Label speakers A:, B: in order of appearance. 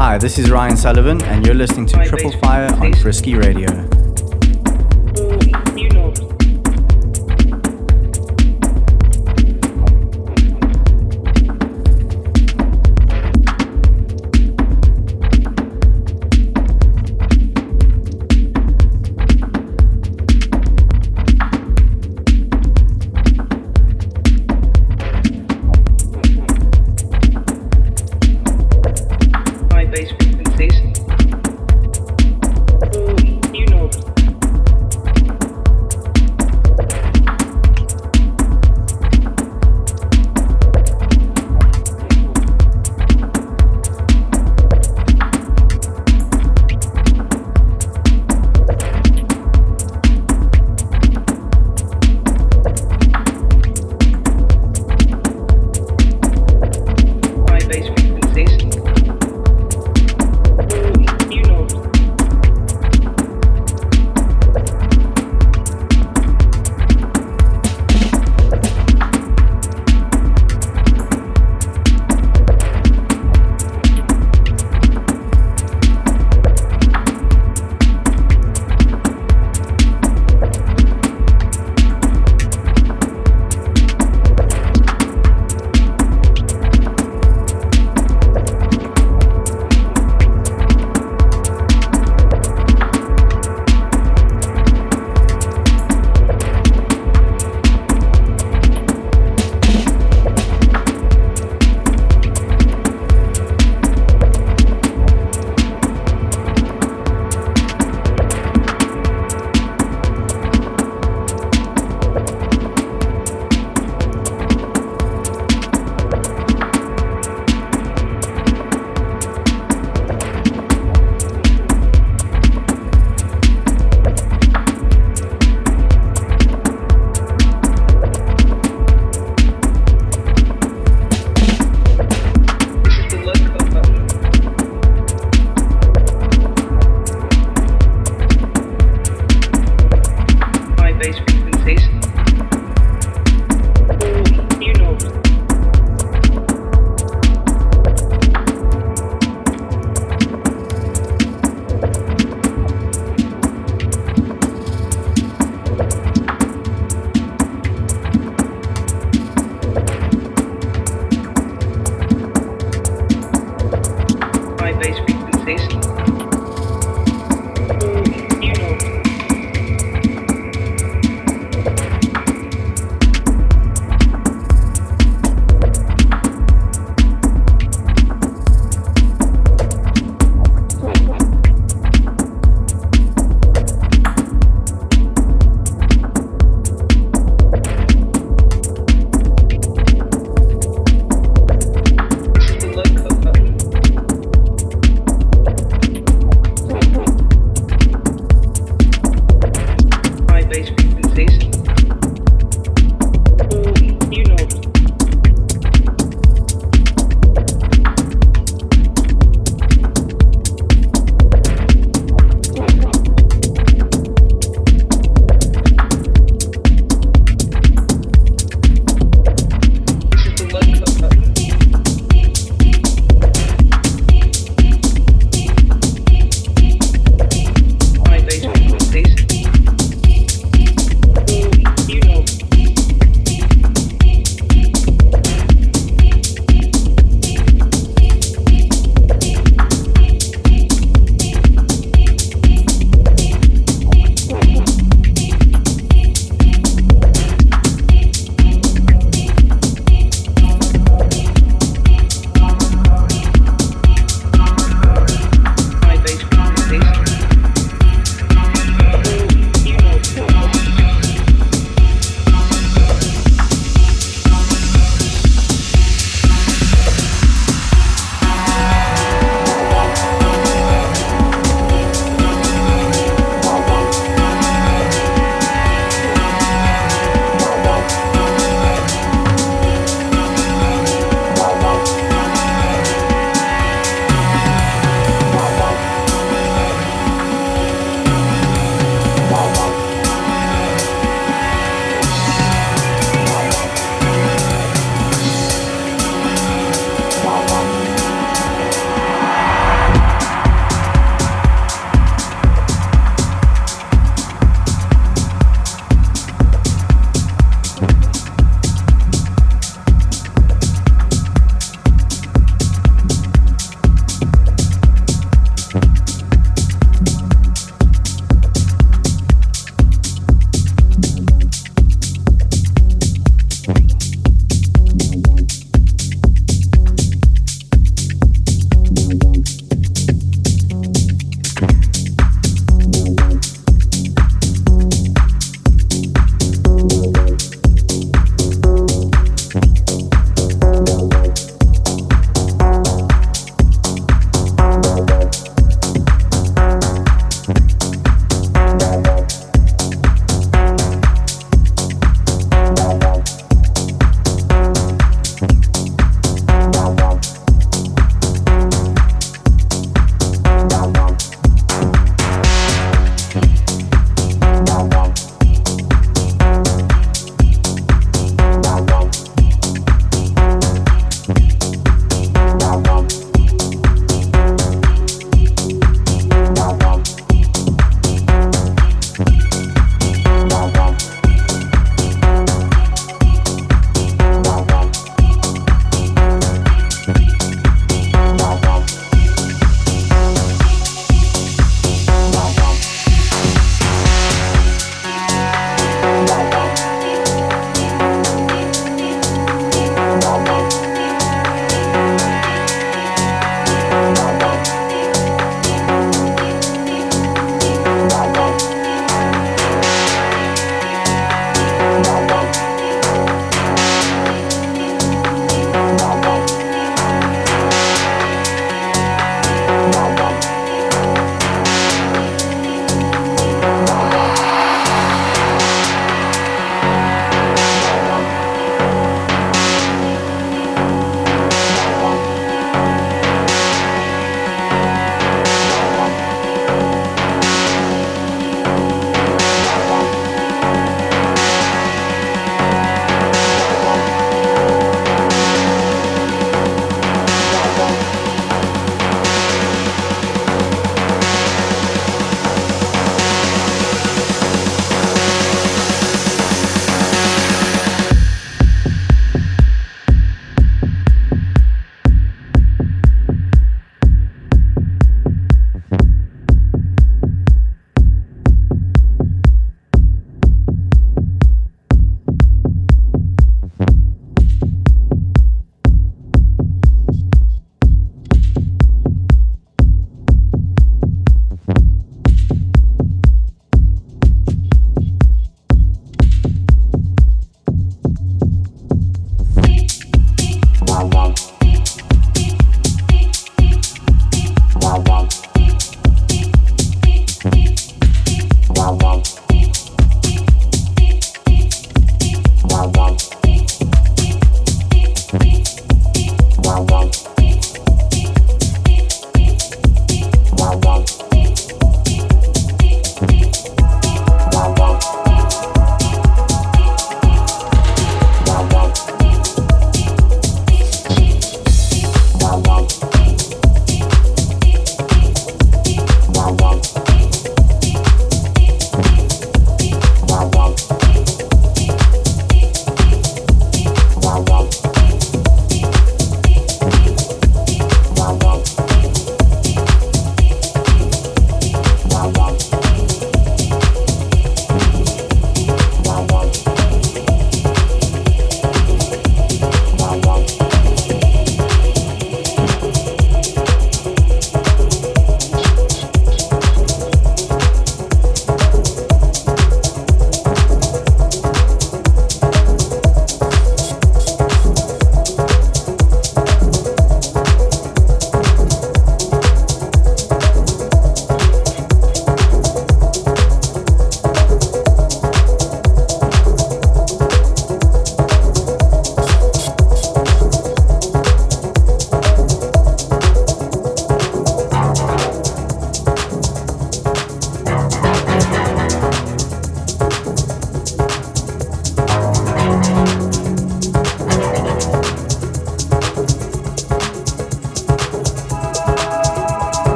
A: Hi, this is Ryan Sullivan, and you're listening to Triple Fire on Frisky Radio.